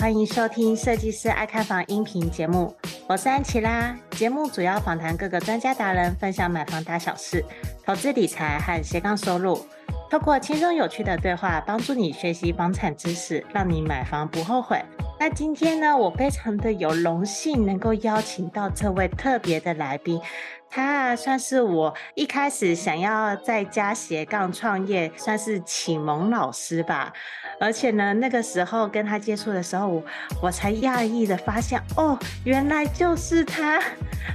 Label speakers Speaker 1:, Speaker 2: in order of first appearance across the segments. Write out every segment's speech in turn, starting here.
Speaker 1: 欢迎收听设计师爱看房音频节目，我是安琪拉。节目主要访谈各个专家达人，分享买房大小事、投资理财和斜杠收入。透过轻松有趣的对话，帮助你学习房产知识，让你买房不后悔。那今天呢，我非常的有荣幸能够邀请到这位特别的来宾。他算是我一开始想要在家斜杠创业，算是启蒙老师吧。而且呢，那个时候跟他接触的时候，我我才讶异的发现，哦，原来就是他，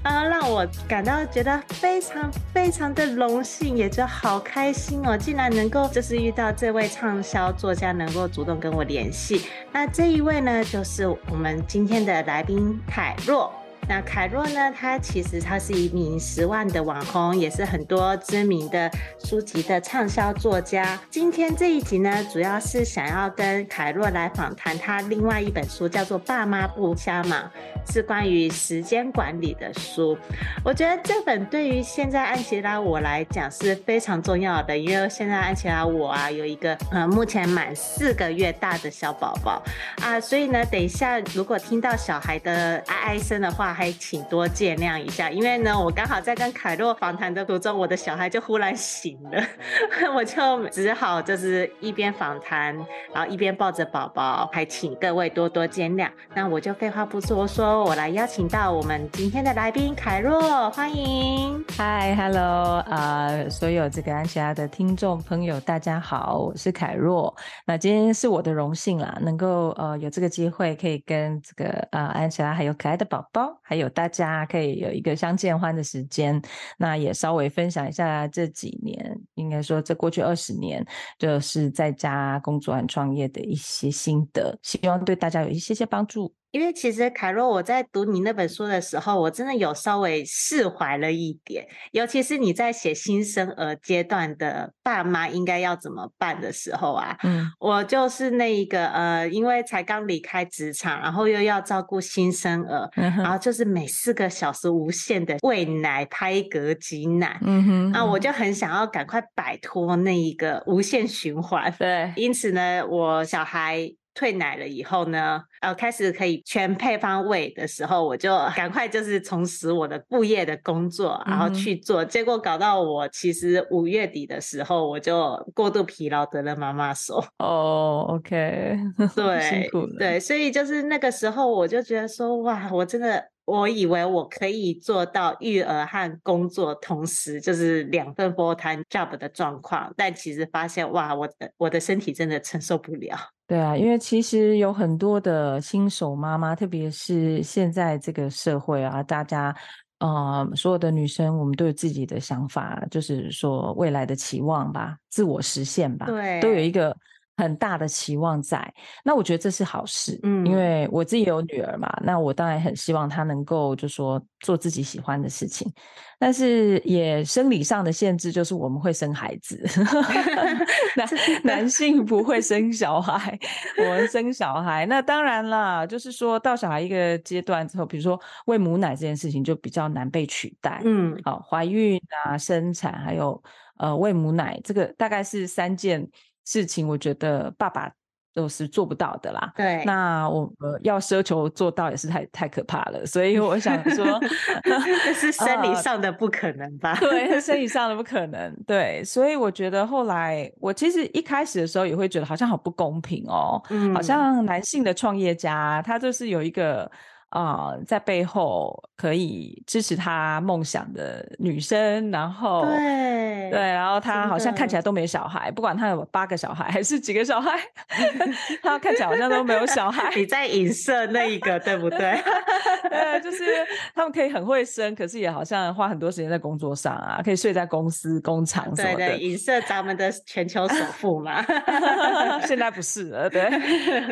Speaker 1: 啊，让我感到觉得非常非常的荣幸，也就好开心哦，竟然能够就是遇到这位畅销作家，能够主动跟我联系。那这一位呢，就是我们今天的来宾凯若。那凯若呢？他其实他是一名十万的网红，也是很多知名的书籍的畅销作家。今天这一集呢，主要是想要跟凯若来访谈他另外一本书，叫做《爸妈不瞎忙》，是关于时间管理的书。我觉得这本对于现在安琪拉我来讲是非常重要的，因为现在安琪拉我啊有一个呃目前满四个月大的小宝宝啊，所以呢，等一下如果听到小孩的哀哀声的话，还请多见谅一下，因为呢，我刚好在跟凯若访谈的途中，我的小孩就忽然醒了，我就只好就是一边访谈，然后一边抱着宝宝，还请各位多多见谅。那我就废话不多说，我来邀请到我们今天的来宾凯若，欢迎。
Speaker 2: Hi，Hello，啊、uh，所有这个安琪拉的听众朋友，大家好，我是凯若。那今天是我的荣幸啦，能够呃有这个机会可以跟这个呃安琪拉还有可爱的宝宝。还有大家可以有一个相见欢的时间，那也稍微分享一下这几年，应该说这过去二十年，就是在家工作和创业的一些心得，希望对大家有一些些帮助。
Speaker 1: 因为其实凯若，我在读你那本书的时候，我真的有稍微释怀了一点。尤其是你在写新生儿阶段的爸妈应该要怎么办的时候啊，嗯，我就是那一个呃，因为才刚离开职场，然后又要照顾新生儿，嗯，然后就是每四个小时无限的喂奶、拍嗝、挤奶，嗯哼，啊，我就很想要赶快摆脱那一个无限循环。对，因此呢，我小孩。退奶了以后呢，呃，开始可以全配方喂的时候，我就赶快就是重拾我的副业的工作，然后去做。嗯、结果搞到我其实五月底的时候，我就过度疲劳得了妈妈手。
Speaker 2: 哦，OK，
Speaker 1: 对，
Speaker 2: 辛苦了。
Speaker 1: 对，所以就是那个时候，我就觉得说，哇，我真的。我以为我可以做到育儿和工作同时，就是两份 full time job 的状况，但其实发现哇，我的我的身体真的承受不了。
Speaker 2: 对啊，因为其实有很多的新手妈妈，特别是现在这个社会啊，大家，呃，所有的女生，我们都有自己的想法，就是说未来的期望吧，自我实现吧，
Speaker 1: 对，
Speaker 2: 都有一个。很大的期望在，那我觉得这是好事，嗯，因为我自己有女儿嘛，那我当然很希望她能够就说做自己喜欢的事情，但是也生理上的限制就是我们会生孩子 男男性不会生小孩，我们生小孩，那当然啦，就是说到小孩一个阶段之后，比如说喂母奶这件事情就比较难被取代，嗯，好，怀孕啊、生产还有呃喂母奶，这个大概是三件。事情我觉得爸爸都是做不到的啦。
Speaker 1: 对，
Speaker 2: 那我们要奢求做到也是太太可怕了。所以我想说，
Speaker 1: 这是生理上的不可能吧？
Speaker 2: 呃、对，生理上的 不可能。对，所以我觉得后来我其实一开始的时候也会觉得好像好不公平哦。嗯，好像男性的创业家他就是有一个啊、呃，在背后可以支持他梦想的女生，然后
Speaker 1: 对
Speaker 2: 对，然后他好像看起来都没小孩，不管他有八个小孩还是几个小孩，他看起来好像都没有小孩。
Speaker 1: 你在影射那一个对不对？
Speaker 2: 对，就是他们可以很会生，可是也好像花很多时间在工作上啊，可以睡在公司工厂什么的。
Speaker 1: 对对，影射咱们的全球首富嘛。
Speaker 2: 现在不是了，对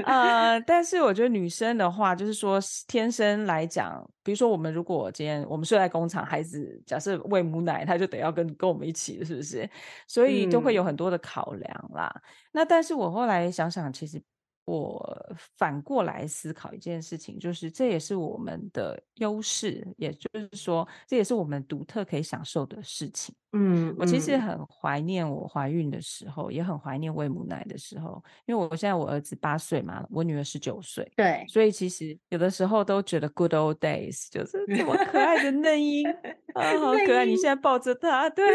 Speaker 2: 啊、呃，但是我觉得女生的话，就是说天。生来讲，比如说我们如果今天我们睡在工厂，孩子假设喂母奶，他就得要跟跟我们一起，是不是？所以都会有很多的考量啦。嗯、那但是我后来想想，其实。我反过来思考一件事情，就是这也是我们的优势，也就是说，这也是我们独特可以享受的事情。嗯，我其实很怀念我怀孕的时候，也很怀念喂母奶的时候，因为我现在我儿子八岁嘛，我女儿十九岁，对，所以其实有的时候都觉得 good old days 就是这么可爱的嫩婴啊，好可爱！你现在抱着他，对，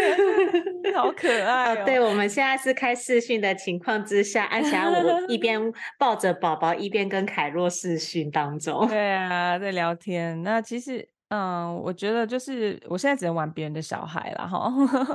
Speaker 2: 好可爱哦。
Speaker 1: 对，我们现在是开视讯的情况之下，安霞我一 边。抱着宝宝一边跟凯若视讯当中，
Speaker 2: 对啊，在聊天。那其实，嗯，我觉得就是我现在只能玩别人的小孩了哈，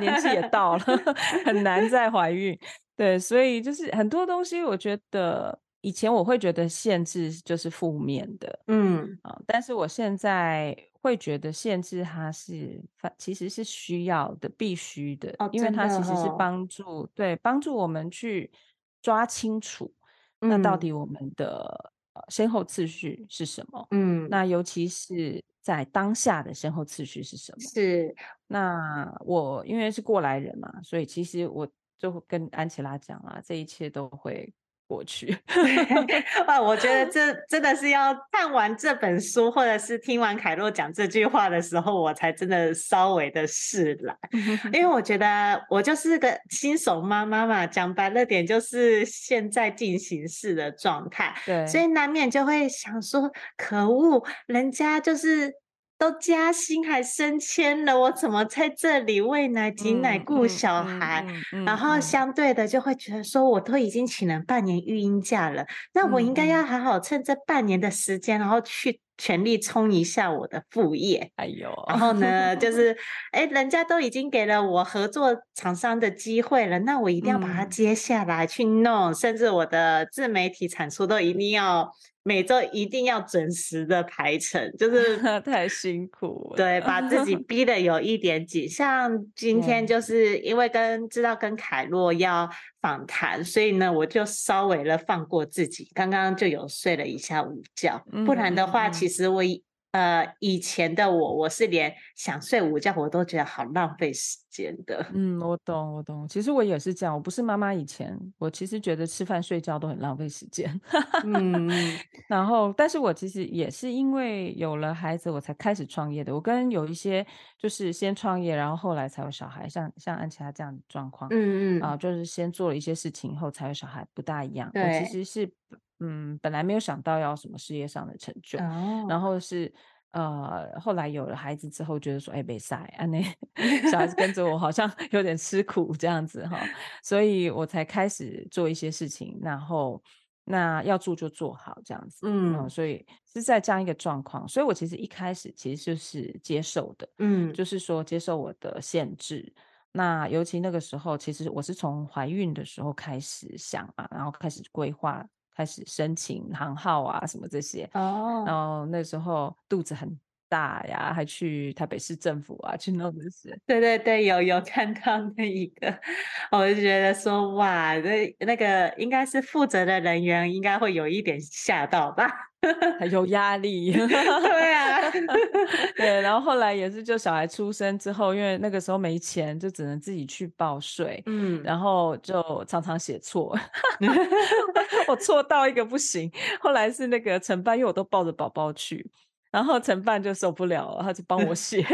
Speaker 2: 年纪也到了，很难再怀孕。对，所以就是很多东西，我觉得以前我会觉得限制就是负面的，嗯啊，但是我现在会觉得限制它是其实是需要的、必须的，哦，因为它其实是帮助，哦，对，帮助我们去抓清楚。那到底我们的先后次序是什么？嗯，那尤其是在当下的先后次序是什么？是，那我因为是过来人嘛，所以其实我就跟安琪拉讲啊，这一切都会。过去，
Speaker 1: 啊，我觉得这真的是要看完这本书，或者是听完凯洛讲这句话的时候，我才真的稍微的释然。因为我觉得我就是个新手妈妈嘛，讲白了点就是现在进行式的状态，对，所以难免就会想说，可恶，人家就是。都加薪还升迁了，我怎么在这里喂奶、挤奶、顾小孩？然后相对的就会觉得说，我都已经请了半年育婴假了，那我应该要好好趁这半年的时间，然后去。全力冲一下我的副业，哎呦！然后呢，就 是哎，人家都已经给了我合作厂商的机会了，那我一定要把它接下来去弄，嗯、甚至我的自媒体产出都一定要每周一定要准时的排程，就是
Speaker 2: 太辛苦了。
Speaker 1: 对，把自己逼得有一点紧。像今天就是因为跟知道跟凯洛要。访谈，所以呢，我就稍微的放过自己，刚刚就有睡了一下午觉，不然的话，其实我。呃，以前的我，我是连想睡午觉我都觉得好浪费时间的。
Speaker 2: 嗯，我懂，我懂。其实我也是这样，我不是妈妈以前，我其实觉得吃饭睡觉都很浪费时间。嗯，然后，但是我其实也是因为有了孩子，我才开始创业的。我跟有一些就是先创业，然后后来才有小孩，像像安琪拉这样的状况。嗯嗯。啊，就是先做了一些事情后才有小孩，不大一样。对。我其实是。嗯，本来没有想到要什么事业上的成就，oh. 然后是呃，后来有了孩子之后，觉得说，哎，没赛啊，那 小孩子跟着我好像有点吃苦这样子哈，所以我才开始做一些事情，然后那要做就做好这样子，嗯，嗯，所以是在这样一个状况，所以我其实一开始其实就是接受的，嗯，就是说接受我的限制，那尤其那个时候，其实我是从怀孕的时候开始想啊，然后开始规划。开始申请行号啊，什么这些哦，oh. 然后那时候肚子很大呀，还去台北市政府啊去弄这些。
Speaker 1: 对对对，有有看到那一个，我就觉得说哇，那那个应该是负责的人员应该会有一点吓到吧。
Speaker 2: 有压力，
Speaker 1: 对啊，
Speaker 2: 对，然后后来也是，就小孩出生之后，因为那个时候没钱，就只能自己去报税，嗯，然后就常常写错，我错到一个不行。后来是那个承办，因为我都抱着宝宝去，然后承办就受不了了，他就帮我写，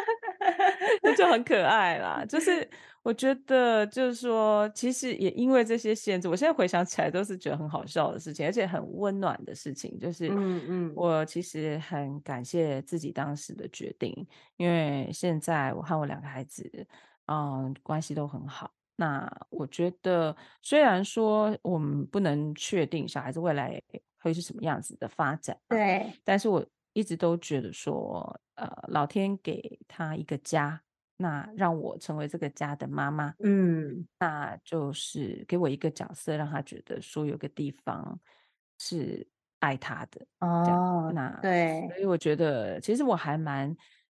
Speaker 2: 那就很可爱啦，就是。我觉得就是说，其实也因为这些限制，我现在回想起来都是觉得很好笑的事情，而且很温暖的事情。就是，嗯嗯，我其实很感谢自己当时的决定，因为现在我和我两个孩子，嗯，关系都很好。那我觉得，虽然说我们不能确定小孩子未来会是什么样子的发展。
Speaker 1: 对，
Speaker 2: 但是我一直都觉得说，呃，老天给他一个家，那让我成为这个家的妈妈，
Speaker 1: 嗯，
Speaker 2: 那就是给我一个角色，让他觉得说有个地方是爱他的。
Speaker 1: 哦，
Speaker 2: 那
Speaker 1: 对，
Speaker 2: 所以我觉得其实我还蛮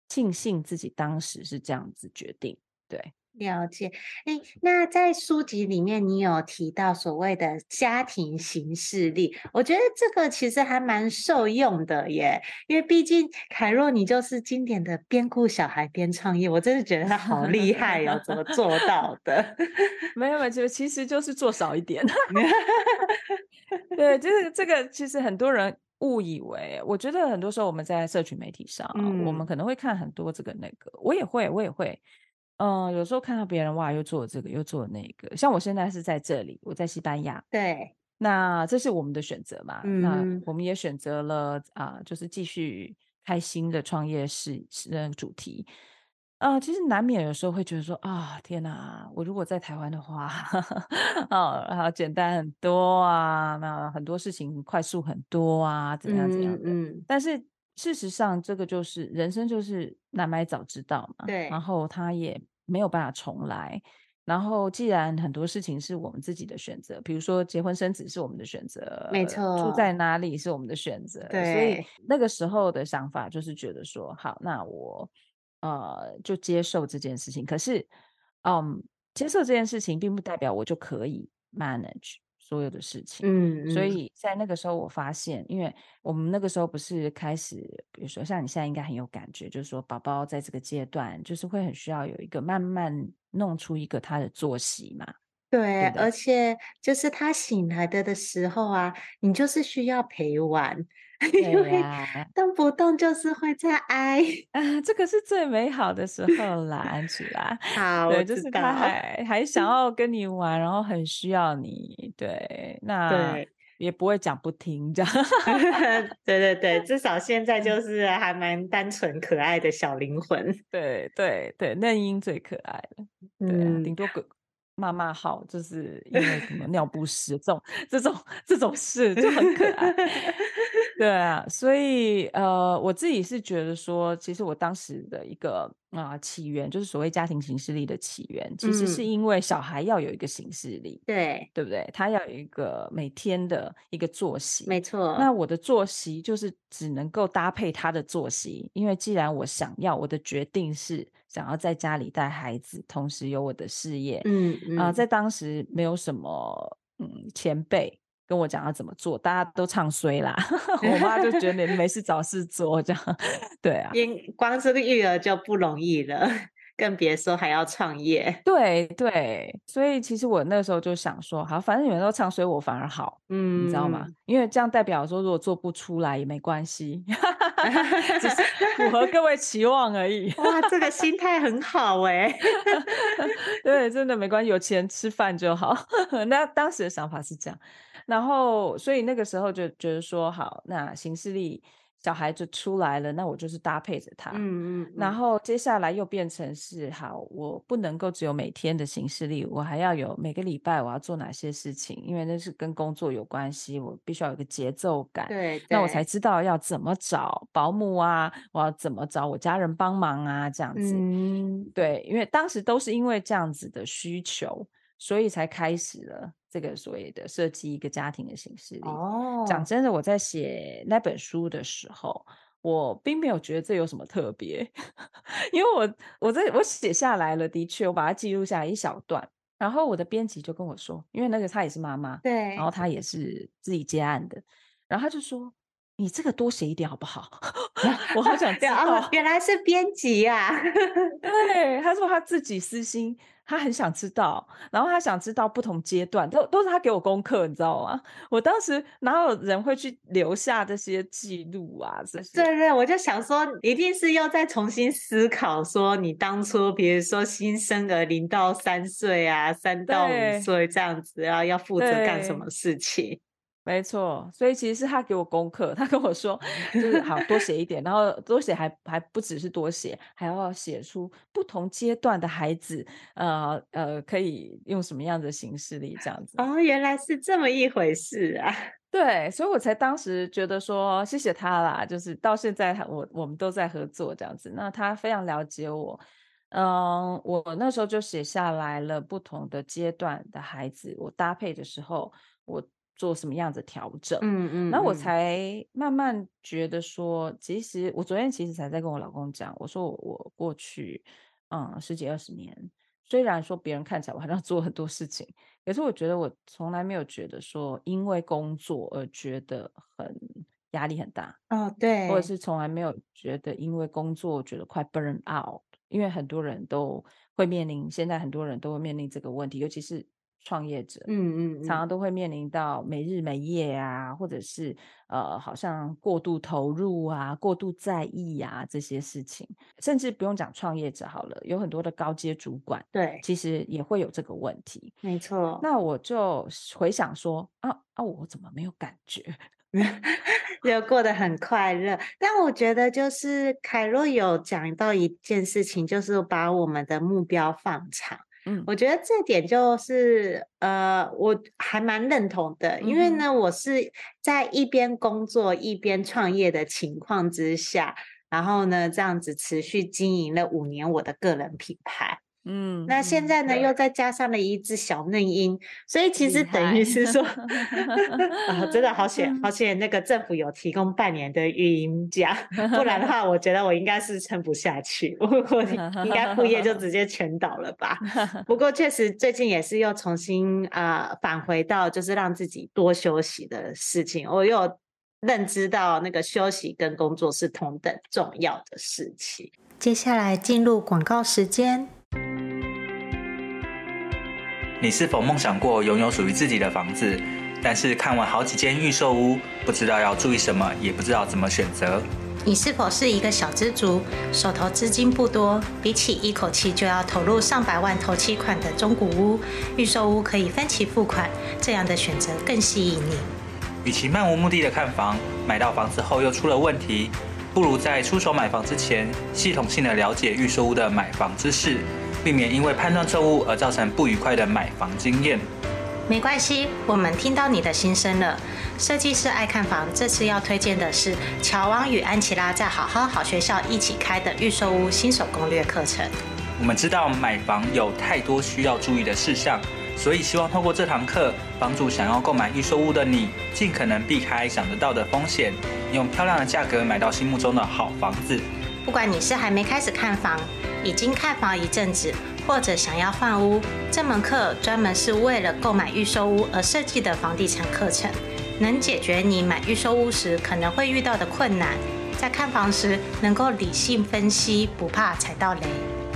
Speaker 2: 庆幸自己当时是这样子决定，对。
Speaker 1: 了解，哎，那在书籍里面你有提到所谓的家庭形式力，我觉得这个其实还蛮受用的耶，因为毕竟凯若你就是经典的边顾小孩边创业，我真的觉得他好厉害哦，怎么做到的？
Speaker 2: 没有没有，就其实就是做少一点。对，就 是这个，其实很多人误以为，我觉得很多时候我们在社群媒体上，嗯、我们可能会看很多这个那个，我也会，我也会。嗯，有时候看到别人哇，又做了这个，又做了那个。像我现在是在这里，我在西班牙。
Speaker 1: 对，
Speaker 2: 那这是我们的选择嘛？
Speaker 1: 嗯，
Speaker 2: 那我们也选择了啊，就是继续开新的创业是是主题。啊，其实难免有时候会觉得说啊，天哪，我如果在台湾的话，啊，简单很多啊，那很多事情快速很多啊，怎样怎样的。
Speaker 1: 嗯，嗯，
Speaker 2: 但是。事实上，这个就是人生，就是难买早知道嘛。
Speaker 1: 对。
Speaker 2: 然后他也没有办法重来。然后，既然很多事情是我们自己的选择，比如说结婚生子是我们的选择，
Speaker 1: 没错。
Speaker 2: 住在哪里是我们的选择。
Speaker 1: 对。
Speaker 2: 所以那个时候的想法就是觉得说，好，那我呃就接受这件事情。可是，嗯，接受这件事情并不代表我就可以 manage。所有的事情，
Speaker 1: 嗯，
Speaker 2: 所以在那个时候，我发现，因为我们那个时候不是开始，比如说像你现在应该很有感觉，就是说宝宝在这个阶段，就是会很需要有一个慢慢弄出一个他的作息嘛。对，
Speaker 1: 而且就是他醒来的的时候啊，你就是需要陪玩。因为动不动就是会在哀
Speaker 2: 啊，这个是最美好的时候啦，安琪拉。
Speaker 1: 好，
Speaker 2: 对，就是他还还想要跟你玩，然后很需要你。对，那也不会讲不听这样。
Speaker 1: 对对对，至少现在就是还蛮单纯可爱的小灵魂。
Speaker 2: 对对对，嫩婴最可爱了。对啊，顶多个。妈妈好，就是因为什么尿不湿这种这种这种事就很可爱，对啊，所以呃，我自己是觉得说，其实我当时的一个啊、呃、起源，就是所谓家庭形式力的起源，其实是因为小孩要有一个形式力，
Speaker 1: 对、嗯、
Speaker 2: 对不对？他要有一个每天的一个作息，
Speaker 1: 没错。
Speaker 2: 那我的作息就是只能够搭配他的作息，因为既然我想要，我的决定是。想要在家里带孩子，同时有我的事业，
Speaker 1: 嗯嗯、
Speaker 2: 呃，在当时没有什么嗯前辈跟我讲要怎么做，大家都唱衰啦。我妈就觉得你没事找事做这样，对啊，
Speaker 1: 因光这个育儿就不容易了。更别说还要创业，
Speaker 2: 对对，所以其实我那时候就想说，好，反正你们都唱，衰我反而好，嗯，你知道吗？因为这样代表说，如果做不出来也没关系，只是符合各位期望而已。
Speaker 1: 哇，这个心态很好哎，
Speaker 2: 对，真的没关系，有钱吃饭就好。那当时的想法是这样，然后所以那个时候就觉得说，好，那行事力。小孩就出来了，那我就是搭配着他，
Speaker 1: 嗯嗯，
Speaker 2: 然后接下来又变成是好，我不能够只有每天的行事力，我还要有每个礼拜我要做哪些事情，因为那是跟工作有关系，我必须要有个节奏感，
Speaker 1: 对，对，
Speaker 2: 那我才知道要怎么找保姆啊，我要怎么找我家人帮忙啊，这样子，
Speaker 1: 嗯，
Speaker 2: 对，因为当时都是因为这样子的需求，所以才开始了。这个所谓的设计一个家庭的形式力，
Speaker 1: 哦，
Speaker 2: 讲真的，我在写那本书的时候，我并没有觉得这有什么特别，因为我我在我写下来了，的确我把它记录下来一小段，然后我的编辑就跟我说，因为那个她也是妈妈，
Speaker 1: 对，
Speaker 2: 然后她也是自己接案的，然后他就说，你这个多写一点好不好？我好想知道，
Speaker 1: 哦，原来是编辑呀，啊，
Speaker 2: 对，他说他自己私心。他很想知道，然后他想知道不同阶段，都都是他给我功课，你知道吗？我当时哪有人会去留下这些记录啊？这些
Speaker 1: 对对，我就想说，一定是要再重新思考，说你当初，比如说新生儿零到三岁啊，三到五岁这样子啊，要负责干什么事情？
Speaker 2: 没错，所以其实是他给我功课，他跟我说就是好多写一 点，然后多写还还不只是多写，还要写出不同阶段的孩子，呃呃，可以用什么样的形式力这样子。
Speaker 1: 哦，原来是这么一回事啊！
Speaker 2: 对，所以我才当时觉得说谢谢他啦，就是到现在我我们都在合作这样子，那他非常了解我，嗯，我那时候就写下来了不同的阶段的孩子，我搭配的时候我。做什么样子调整？嗯嗯，然后我才慢慢觉得说，其实我昨天其实才在跟我老公讲，我说我我过去嗯十几二十年，虽然说别人看起来我好像做很多事情，可是我觉得我从来没有觉得说因为工作而觉得很压力很大
Speaker 1: 哦，对，
Speaker 2: 或者是从来没有觉得因为工作觉得快 burn out，因为很多人都会面临，现在很多人都会面临这个问题，尤其是。创业者，嗯嗯，常常都会面临到没日没夜啊，或者是呃，好像过度投入啊、过度在意啊这些事情，甚至不用讲创业者好了，有很多的高阶主管，
Speaker 1: 对，
Speaker 2: 其实也会有这个问题。
Speaker 1: 没错。
Speaker 2: 那我就回想说，啊啊，我怎么没有感觉？
Speaker 1: 就过得很快乐。但我觉得，就是凯若有讲到一件事情，就是把我们的目标放长。嗯，我觉得这点就是呃，我还蛮认同的，因为呢，我是在一边工作一边创业的情况之下，然后呢，这样子持续经营了五年我的个人品牌。嗯，那现在呢，嗯、又再加上了一只小嫩鹰，所以其实等于是说，啊、真的好 险，好险那个政府有提供半年的育婴假，不然的话，我觉得我应该是撑不下去，我应该副业就直接全倒了吧。不过确实最近也是又重新啊、呃、返回到就是让自己多休息的事情，我又认知到那个休息跟工作是同等重要的事情。接下来进入广告时间。
Speaker 3: 你是否梦想过拥有属于自己的房子？但是看完好几间预售屋，不知道要注意什么，也不知道怎么选择？
Speaker 1: 你是否是一个小资族，手头资金不多？比起一口气就要投入上百万头期款的中古屋，预售屋可以分期付款，这样的选择更吸引你。
Speaker 3: 与其漫无目的的看房，买到房子后又出了问题，不如在出手买房之前，系统性的了解预售屋的买房知识。避免因为判断错误而造成不愉快的买房经验。
Speaker 1: 没关系，我们听到你的心声了。设计师爱看房，这次要推荐的是乔王与安琪拉在好好好学校一起开的预售屋新手攻略课程。
Speaker 3: 我们知道买房有太多需要注意的事项，所以希望透过这堂课，帮助想要购买预售屋的你，尽可能避开想得到的风险，用漂亮的价格买到心目中的好房子。
Speaker 1: 不管你是还没开始看房，已经看房一阵子，或者想要换屋，这门课专门是为了购买预售屋而设计的房地产课程，能解决你买预售屋时可能会遇到的困难，在看房时能够理性分析，不怕踩到雷。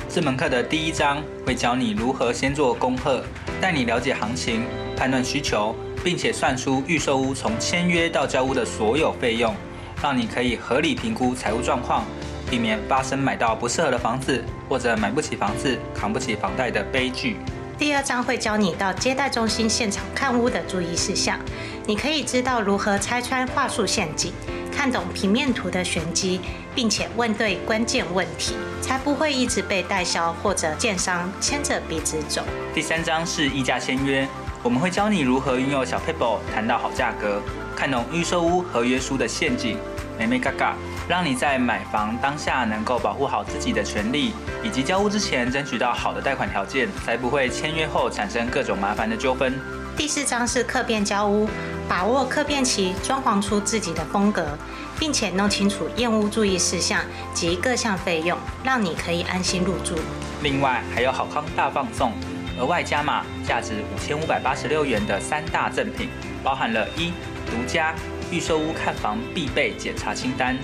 Speaker 3: 这门课的第一章会教你如何先做功课，带你了解行情，判断需求，并且算出预售屋从签约到交屋的所有费用，让你可以合理评估财务状况。避免发生买到不适合的房子，或者买不起房子、扛不起房贷的悲剧。
Speaker 1: 第二章会教你到接待中心现场看屋的注意事项，你可以知道如何拆穿话术陷阱，看懂平面图的玄机，并且问对关键问题，才不会一直被代销或者建商牵着鼻子走。
Speaker 3: 第三章是议价签约，我们会教你如何运用小 paper 谈到好价格，看懂预售屋合约书的陷阱，眉眉角角。让你在买房当下能够保护好自己的权利，以及交屋之前争取到好的贷款条件，才不会签约后产生各种麻烦的纠纷。
Speaker 1: 第四章是客变交屋，把握客变期，装潢出自己的风格，并且弄清楚验屋注意事项及各项费用，让你可以安心入住。
Speaker 3: 另外还有好康大放送，额外加码价值五千五百八十六元的三大赠品，包含了一独家预售屋看房必备检查清单。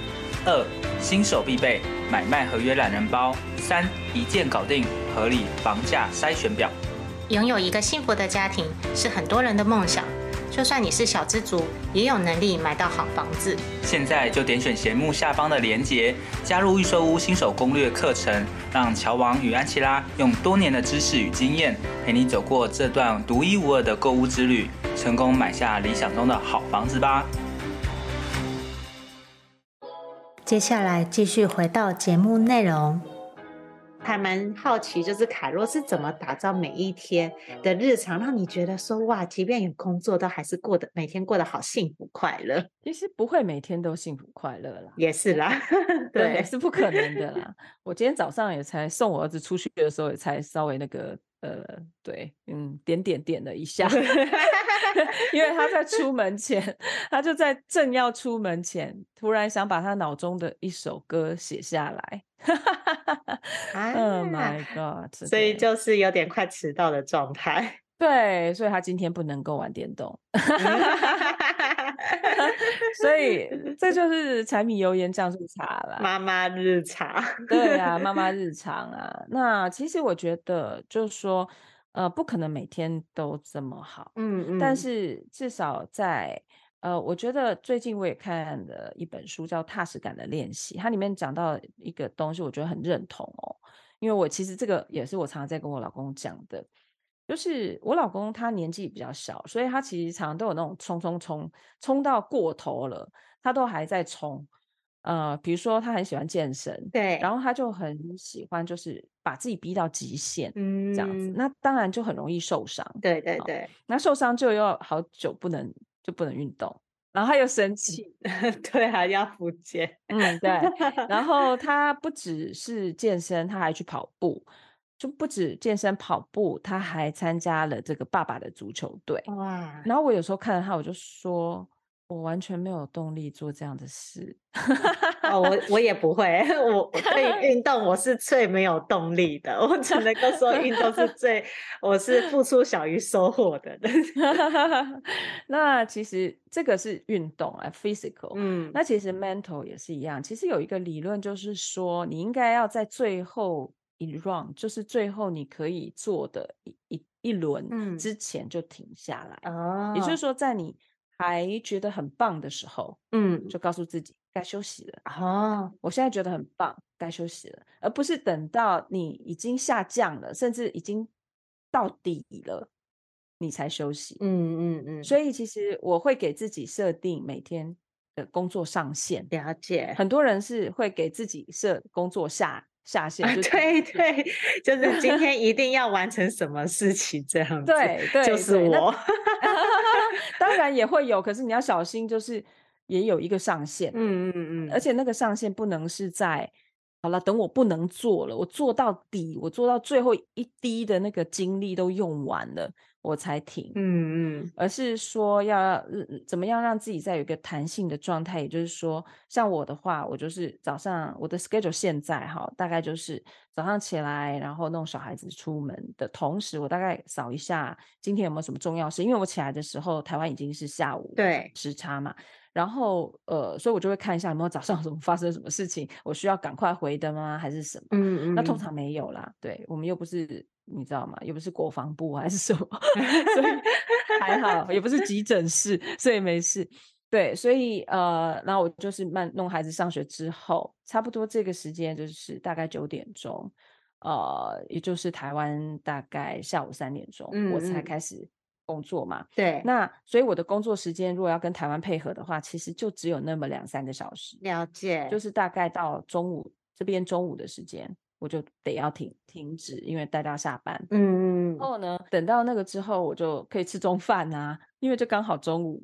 Speaker 3: 二、新手必备买卖合约懒人包；三、一键搞定合理房价筛选表。
Speaker 1: 拥有一个幸福的家庭是很多人的梦想，就算你是小资族，也有能力买到好房子。
Speaker 3: 现在就点选节目下方的链接，加入预售屋新手攻略课程，让乔王与安琪拉用多年的知识与经验，陪你走过这段独一无二的购物之旅。成功买下理想中的好房子吧。
Speaker 1: 接下来继续回到节目内容。还蛮好奇，就是凯洛是怎么打造每一天的日常，让你觉得说哇，即便有工作，都还是过得每天过得好幸福快乐。
Speaker 2: 其实不会每天都幸福快乐啦，
Speaker 1: 也是啦，
Speaker 2: 对，对，是不可能的啦。我今天早上也才送我儿子出去的时候，也才稍微那个呃，对，嗯，点点点了一下。因为他在出门前，他就在正要出门前，突然想把他脑中的一首歌写下来。Oh my god！
Speaker 1: 所以就是有点快迟到的状态。
Speaker 2: 对，所以他今天不能够玩电动。所以这就是柴米油盐酱醋茶了。
Speaker 1: 妈妈日常。
Speaker 2: 对啊，妈妈日常啊。那其实我觉得，就是说。呃，不可能每天都这么好，嗯嗯，但是至少在呃，我觉得最近我也看了一本书，叫《踏实感的练习》，它里面讲到一个东西，我觉得很认同哦，因为我其实这个也是我常常在跟我老公讲的，就是我老公他年纪比较小，所以他其实常常都有那种冲冲冲冲到过头了，他都还在冲。呃，比如说他很喜欢健身，
Speaker 1: 对，
Speaker 2: 然后他就很喜欢，就是把自己逼到极限，嗯，这样子，那当然就很容易受伤，
Speaker 1: 对对对，
Speaker 2: 那受伤就要好久不能就不能运动，然后他又生气，
Speaker 1: 对，还要复健，
Speaker 2: 嗯，对，然后他不只是健身，他还去跑步，就不止健身跑步，他还参加了这个爸爸的足球队，哇，然后我有时候看到他，我就说。我完全没有动力做这样的事。
Speaker 1: 哦，我我也不会，我对 运动我是最没有动力的。我只能够说运动是最，我是付出小于收获的。
Speaker 2: 那其实这个是运动啊，physical。嗯，那其实 mental 也是一样。其实有一个理论就是说，你应该要在最后一 round，就是最后你可以做的一一一轮之前就停下来。哦，也就是说在你。还觉得很棒的时候，嗯，就告诉自己该休息了。哦，我现在觉得很棒，该休息了，而不是等到你已经下降了，甚至已经到底了，你才休息。嗯嗯嗯。所以其实我会给自己设定每天的工作上限。
Speaker 1: 了解。
Speaker 2: 很多人是会给自己设工作下下限。
Speaker 1: 啊，对对，就是 今天一定要完成什么事情这样子。
Speaker 2: 对对，
Speaker 1: 就是我。
Speaker 2: 当然也会有，可是你要小心，就是也有一个上限，嗯嗯嗯，而且那个上限不能是在好了，等我不能做了，我做到底，我做到最后一滴的那个精力都用完了。我才停，嗯嗯，而是说要怎么样让自己在有一个弹性的状态，也就是说，像我的话，我就是早上我的 schedule 现在哈，大概就是早上起来，然后弄小孩子出门的同时，我大概扫一下今天有没有什么重要事，因为我起来的时候台湾已经是下午，对，时差嘛，然后呃，所以我就会看一下有没有早上 有什么发生什么事情，我需要赶快回的吗？还是什么？嗯嗯，那通常没有啦，对，我们又不是。你知道吗？又不是国防部还是什么，所以 还好，也不是急诊室，所以没事。对，所以呃，然后我就是慢弄孩子上学之后，差不多这个时间就是大概九点钟，呃，也就是台湾大概下午三点钟，嗯嗯，我才开始工作嘛。
Speaker 1: 对，
Speaker 2: 那所以我的工作时间如果要跟台湾配合的话，其实就只有那么两三个小时。
Speaker 1: 了解，
Speaker 2: 就是大概到中午这边中午的时间。我就得要停停止，因为待到下班。嗯嗯。然后呢，等到那个之后，我就可以吃中饭啊，因为就刚好中午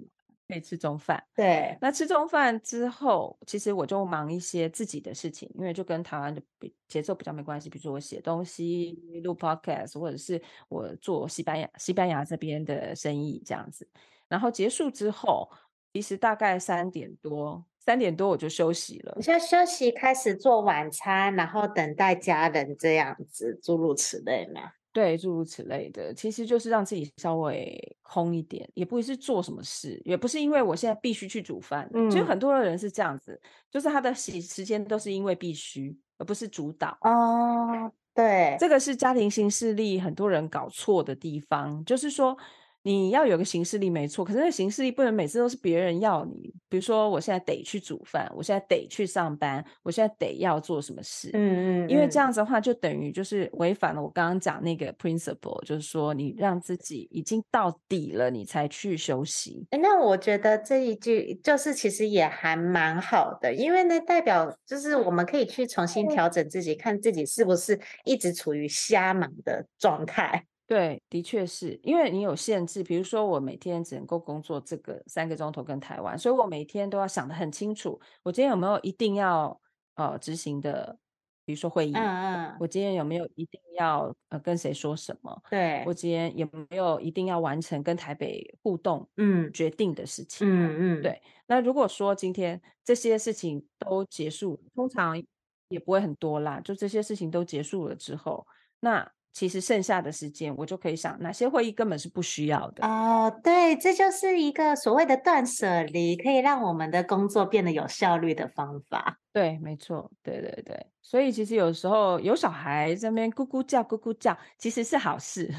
Speaker 2: 可以吃中饭。
Speaker 1: 对。
Speaker 2: 那吃中饭之后，其实我就忙一些自己的事情，因为就跟台湾的比节奏比较没关系。比如说我写东西、录 podcast，或者是我做西班牙西班牙这边的生意这样子。然后结束之后，其实大概三点多。三点多我就休息了。
Speaker 1: 你现在休息，开始做晚餐，然后等待家人这样子，诸如此类嘛？
Speaker 2: 对，诸如此类的，其实就是让自己稍微空一点，也不是做什么事，也不是因为我现在必须去煮饭。嗯，其实很多的人是这样子，就是他的时时间都是因为必须，而不是主导。
Speaker 1: 哦，对，
Speaker 2: 这个是家庭形式力很多人搞错的地方，就是说。你要有个行事力没错，可是那行事力不能每次都是别人要你。比如说，我现在得去煮饭，我现在得去上班，我现在得要做什么事。嗯嗯，嗯，因为这样子的话，就等于就是违反了我刚刚讲那个 principle，就是说你让自己已经到底了，你才去休息。
Speaker 1: 欸，那我觉得这一句就是其实也还蛮好的，因为呢，代表就是我们可以去重新调整自己，看自己是不是一直处于瞎忙的状态。
Speaker 2: 对，的确是。因为你有限制，比如说我每天只能够工作这个三个钟头跟台湾，所以我每天都要想得很清楚，我今天有没有一定要呃执行的，比如说会议，嗯嗯，我今天有没有一定要呃跟谁说什么，
Speaker 1: 对，
Speaker 2: 我。今天有没有一定要完成跟台北互动嗯决定的事情，
Speaker 1: 嗯嗯，
Speaker 2: 对，那如果说今天这些事情都结束，通常也不会很多啦，就这些事情都结束了之后，那。其实剩下的时间，我就可以想哪些会议根本是不需要的
Speaker 1: 哦。对，这就是一个所谓的断舍离，可以让我们的工作变得有效率的方法。
Speaker 2: 对，没错，对对对。所以其实有时候有小孩在那边咕咕叫、咕咕叫，其实是好事。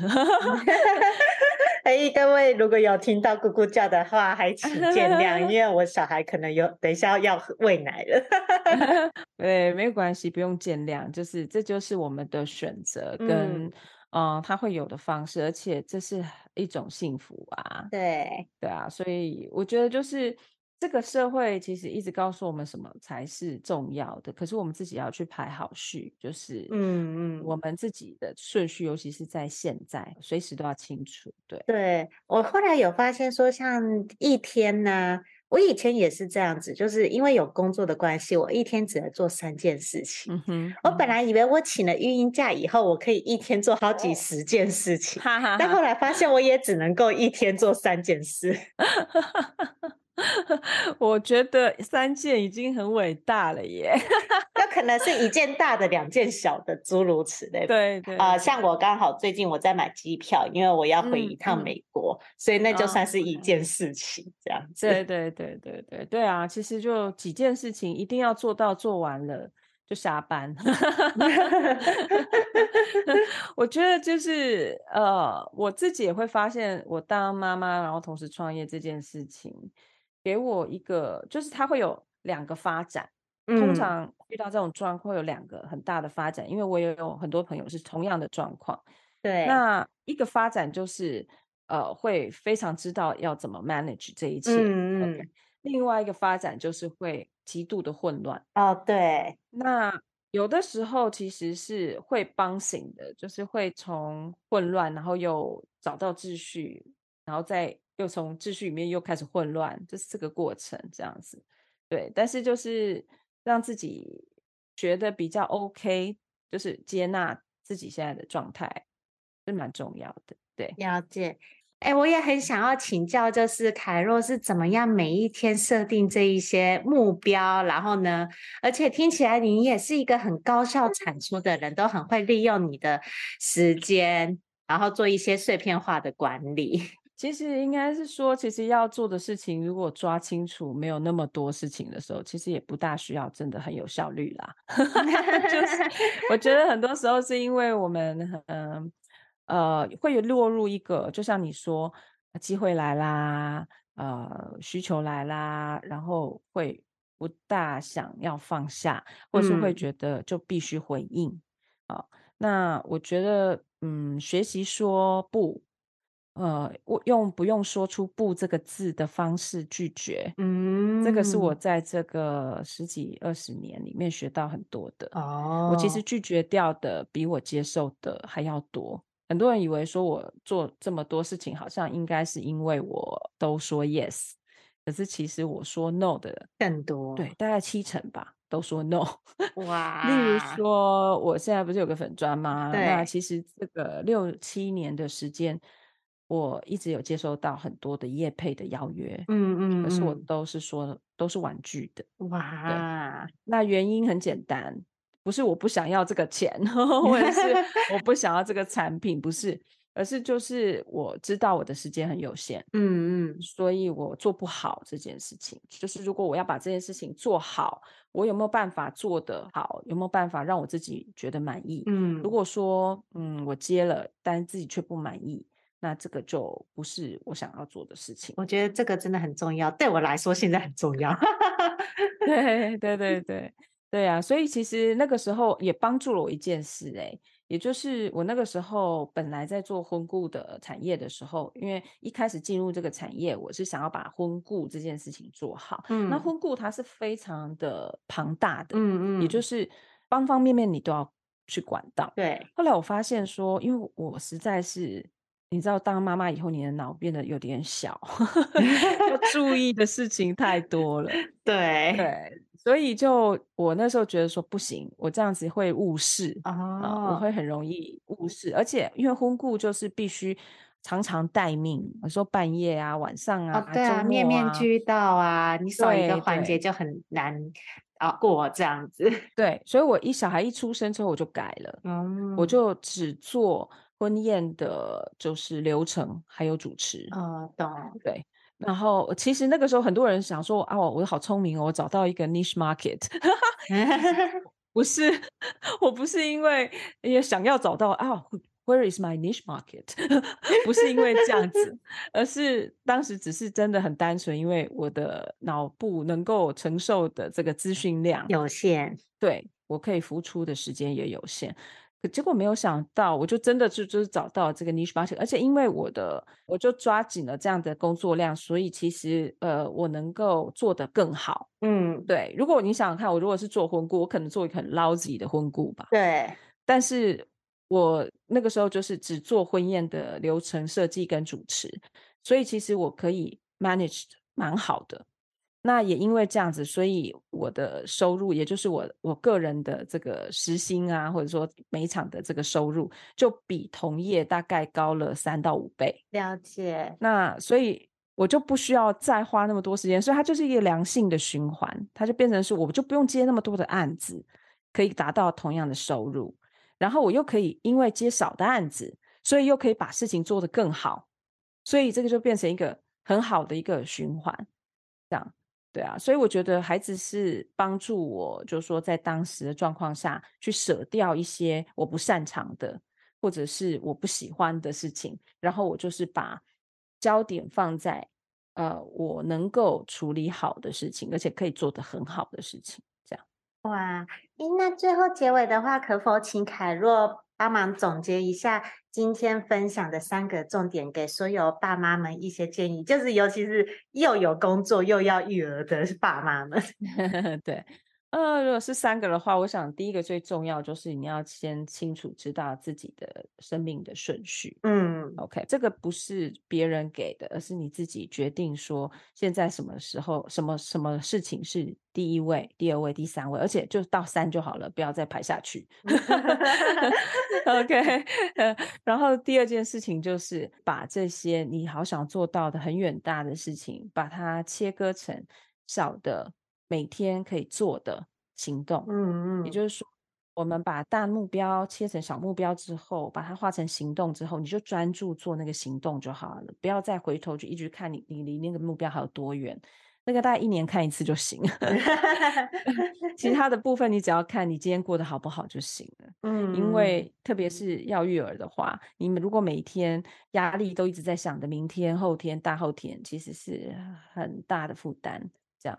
Speaker 1: 哎，各位如果有听到咕咕叫的话，还请见谅，因为我小孩可能有等一下要喂奶了。
Speaker 2: 对，没有关系，不用见谅，就是这就是我们的选择跟嗯，他、呃、会有的方式，而且这是一种幸福啊。
Speaker 1: 对，
Speaker 2: 对啊，所以我觉得就是。这个社会其实一直告诉我们什么才是重要的，可是我们自己要去排好序，就是嗯嗯，我们自己的顺序，尤其是在现在，随时都要清楚。对，对
Speaker 1: 我后来有发现说，像一天呢，我以前也是这样子，就是因为有工作的关系，我一天只能做三件事情。嗯哼，我本来以为我请了育婴假以后，我可以一天做好几十件事情，哦、但后来发现我也只能够一天做三件事。
Speaker 2: 我觉得三件已经很伟大了耶，
Speaker 1: 有可能是一件大的，两件小的，诸如此类。
Speaker 2: 对对
Speaker 1: 啊、呃，像我刚好最近我在买机票，因为我要回一趟美国，嗯、所以那就算是一件事情，这样子。
Speaker 2: 对对对对对对啊，其实就几件事情一定要做到，做完了就下班。我觉得就是呃，我自己也会发现，我当妈妈，然后同时创业这件事情。给我一个，就是它会有两个发展。嗯、通常遇到这种状况，会有两个很大的发展，因为我也有很多朋友是同样的状况。
Speaker 1: 对，
Speaker 2: 那一个发展就是呃，会非常知道要怎么 manage 这一切。
Speaker 1: 嗯嗯。
Speaker 2: Okay. 另外一个发展就是会极度的混乱。
Speaker 1: 哦，对。
Speaker 2: 那有的时候其实是会帮醒的，就是会从混乱，然后又找到秩序，然后再。又从秩序里面又开始混乱，就是这个过程这样子，对。但是就是让自己觉得比较 OK，就是接纳自己现在的状态，是蛮重要的。对，
Speaker 1: 了解。哎，我也很想要请教，就是凯若是怎么样每一天设定这一些目标，然后呢，而且听起来你也是一个很高效产出的人，都很会利用你的时间，然后做一些碎片化的管理。
Speaker 2: 其实应该是说，其实要做的事情，如果抓清楚，没有那么多事情的时候，其实也不大需要真的很有效率啦。就是我觉得很多时候是因为我们，嗯呃，会有落入一个，就像你说，机会来啦，呃，需求来啦，然后会不大想要放下，或是会觉得就必须回应啊、嗯呃。那我觉得，嗯，学习说不。呃，我用不用说出“不”这个字的方式拒绝，嗯，这个是我在这个十几二十年里面学到很多的。哦，我其实拒绝掉的比我接受的还要多。很多人以为说我做这么多事情，好像应该是因为我都说 yes，可是其实我说 no 的
Speaker 1: 更多，
Speaker 2: 对，大概七成吧，都说 no。
Speaker 1: 哇，
Speaker 2: 例如说，我现在不是有个粉砖吗？对，那其实这个六七年的时间。我一直有接收到很多的业配的邀约，嗯嗯，嗯，可是我都是说都是婉拒的，
Speaker 1: 哇，
Speaker 2: 那原因很简单，不是我不想要这个钱，或者是 我不想要这个产品，不是，而是就是我知道我的时间很有限，嗯嗯，所以我做不好这件事情。就是如果我要把这件事情做好，我有没有办法做得好？有没有办法让我自己觉得满意？嗯，如果说嗯我接了，但自己却不满意。那这个就不是我想要做的事情。
Speaker 1: 我觉得这个真的很重要，对我来说现在很重要。
Speaker 2: 对对对对对啊！所以其实那个时候也帮助了我一件事，哎，也就是我那个时候本来在做婚顾的产业的时候，因为一开始进入这个产业，我是想要把婚顾这件事情做好。嗯，那婚顾它是非常的庞大的，嗯嗯，也就是方方面面你都要去管到。
Speaker 1: 对，
Speaker 2: 后来我发现说，因为我实在是。你知道，当妈妈以后，你的脑变得有点小，要 注意的事情太多了。
Speaker 1: 对
Speaker 2: 对，所以就我那时候觉得说不行，我这样子会误事啊，我会很容易误事。而且因为婚顾就是必须常常待命，有时候半夜啊、晚上啊、
Speaker 1: 哦、对啊，啊面面俱到啊，你少一个环节就很难啊过这样子。
Speaker 2: 对，所以我一小孩一出生之后，我就改了，嗯，我就只做。婚宴的就是流程还有主持，
Speaker 1: 哦，懂，
Speaker 2: 对。然后其实那个时候很多人想说啊，我好聪明哦，我找到一个 niche market。不是，我不是因为也想要找到啊，where is my niche market？不是因为这样子，而是当时只是真的很单纯，因为我的脑部能够承受的这个资讯量
Speaker 1: 有限，
Speaker 2: 对，我可以付出的时间也有限。结果没有想到，我就真的就就是找到这个 niche market，而且因为我的我就抓紧了这样的工作量，所以其实呃我能够做得更好。嗯，对。如果你想想看，我如果是做婚顾，我可能做一个很 lousy 的婚顾吧。
Speaker 1: 对。
Speaker 2: 但是我那个时候就是只做婚宴的流程设计跟主持，所以其实我可以 manage 蛮好的。那也因为这样子，所以我的收入，也就是我我个人的这个时薪啊，或者说每场的这个收入，就比同业大概高了三到五倍。
Speaker 1: 了解。
Speaker 2: 那所以我就不需要再花那么多时间，所以它就是一个良性的循环，它就变成是我就不用接那么多的案子，可以达到同样的收入，然后我又可以因为接少的案子，所以又可以把事情做得更好，所以这个就变成一个很好的一个循环，这样。对啊，所以我觉得孩子是帮助我，就是说在当时的状况下去舍掉一些我不擅长的，或者是我不喜欢的事情，然后我就是把焦点放在呃我能够处理好的事情，而且可以做得很好的事情，这样。
Speaker 1: 哇，那最后结尾的话，可否请凯若帮忙总结一下？今天分享的三个重点，给所有爸妈们一些建议，就是尤其是又有工作又要育儿的爸妈们。
Speaker 2: 对。呃，如果是三个的话，我想第一个最重要就是你要先清楚知道自己的生命的顺序。嗯，OK，这个不是别人给的，而是你自己决定说现在什么时候、什么什么事情是第一位、第二位、第三位，而且就到三就好了，不要再排下去。OK，然后第二件事情就是把这些你好想做到的很远大的事情，把它切割成小的。每天可以做的行动，嗯嗯，也就是说，我们把大目标切成小目标之后，把它化成行动之后，你就专注做那个行动就好了，不要再回头去一直看你你离那个目标还有多远，那个大概一年看一次就行了。其他的部分你只要看你今天过得好不好就行了。嗯，因为特别是要育儿的话，你们如果每天压力都一直在想着明天、后天、大后天，其实是很大的负担。这样。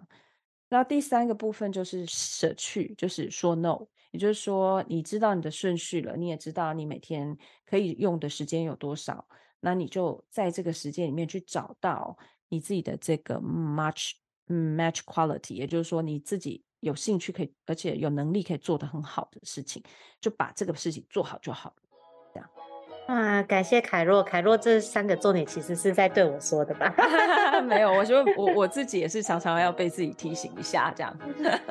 Speaker 2: 然后第三个部分就是舍去，就是说 no，也就是说你知道你的顺序了，你也知道你每天可以用的时间有多少，那你就在这个时间里面去找到你自己的这个 match，嗯，match quality，也就是说你自己有兴趣可以，而且有能力可以做得很好的事情，就把这个事情做好就好了。
Speaker 1: 啊，感谢凯若，凯若这三个重点其实是在对我说的吧？
Speaker 2: 没有，我说我我自己也是常常要被自己提醒一下，这样。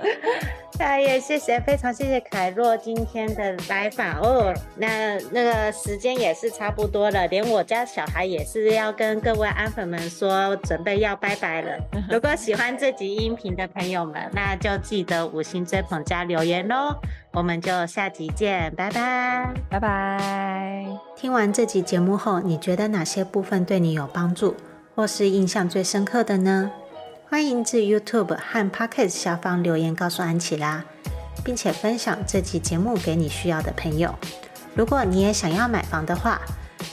Speaker 1: 哎也，谢谢，非常谢谢凯若今天的来访哦。那那个时间也是差不多了，连我家小孩也是要跟各位安粉们说，准备要拜拜了。如果喜欢这集音频的朋友们，那就记得五星追捧加留言喽。我们就下集见，拜拜，
Speaker 2: 拜拜。
Speaker 1: 听完这集节目后，你觉得哪些部分对你有帮助，或是印象最深刻的呢？欢迎至 YouTube 和 Podcast 下方留言告诉安琪拉，并且分享这集节目给你需要的朋友。如果你也想要买房的话，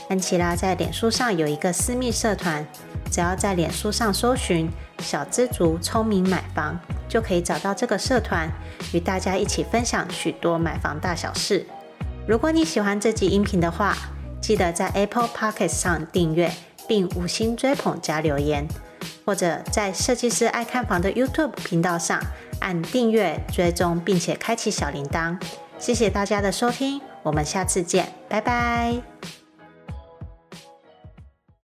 Speaker 1: 安琪拉在脸书上有一个私密社团，只要在脸书上搜寻“小资族聪明买房”，就可以找到这个社团，与大家一起分享许多买房大小事。如果你喜欢这集音频的话，记得在 Apple Podcast 上订阅，并五星追捧加留言，或者在设计师爱看房的 YouTube 频道上按订阅追踪，并且开启小铃铛。谢谢大家的收听，我们下次见，拜拜。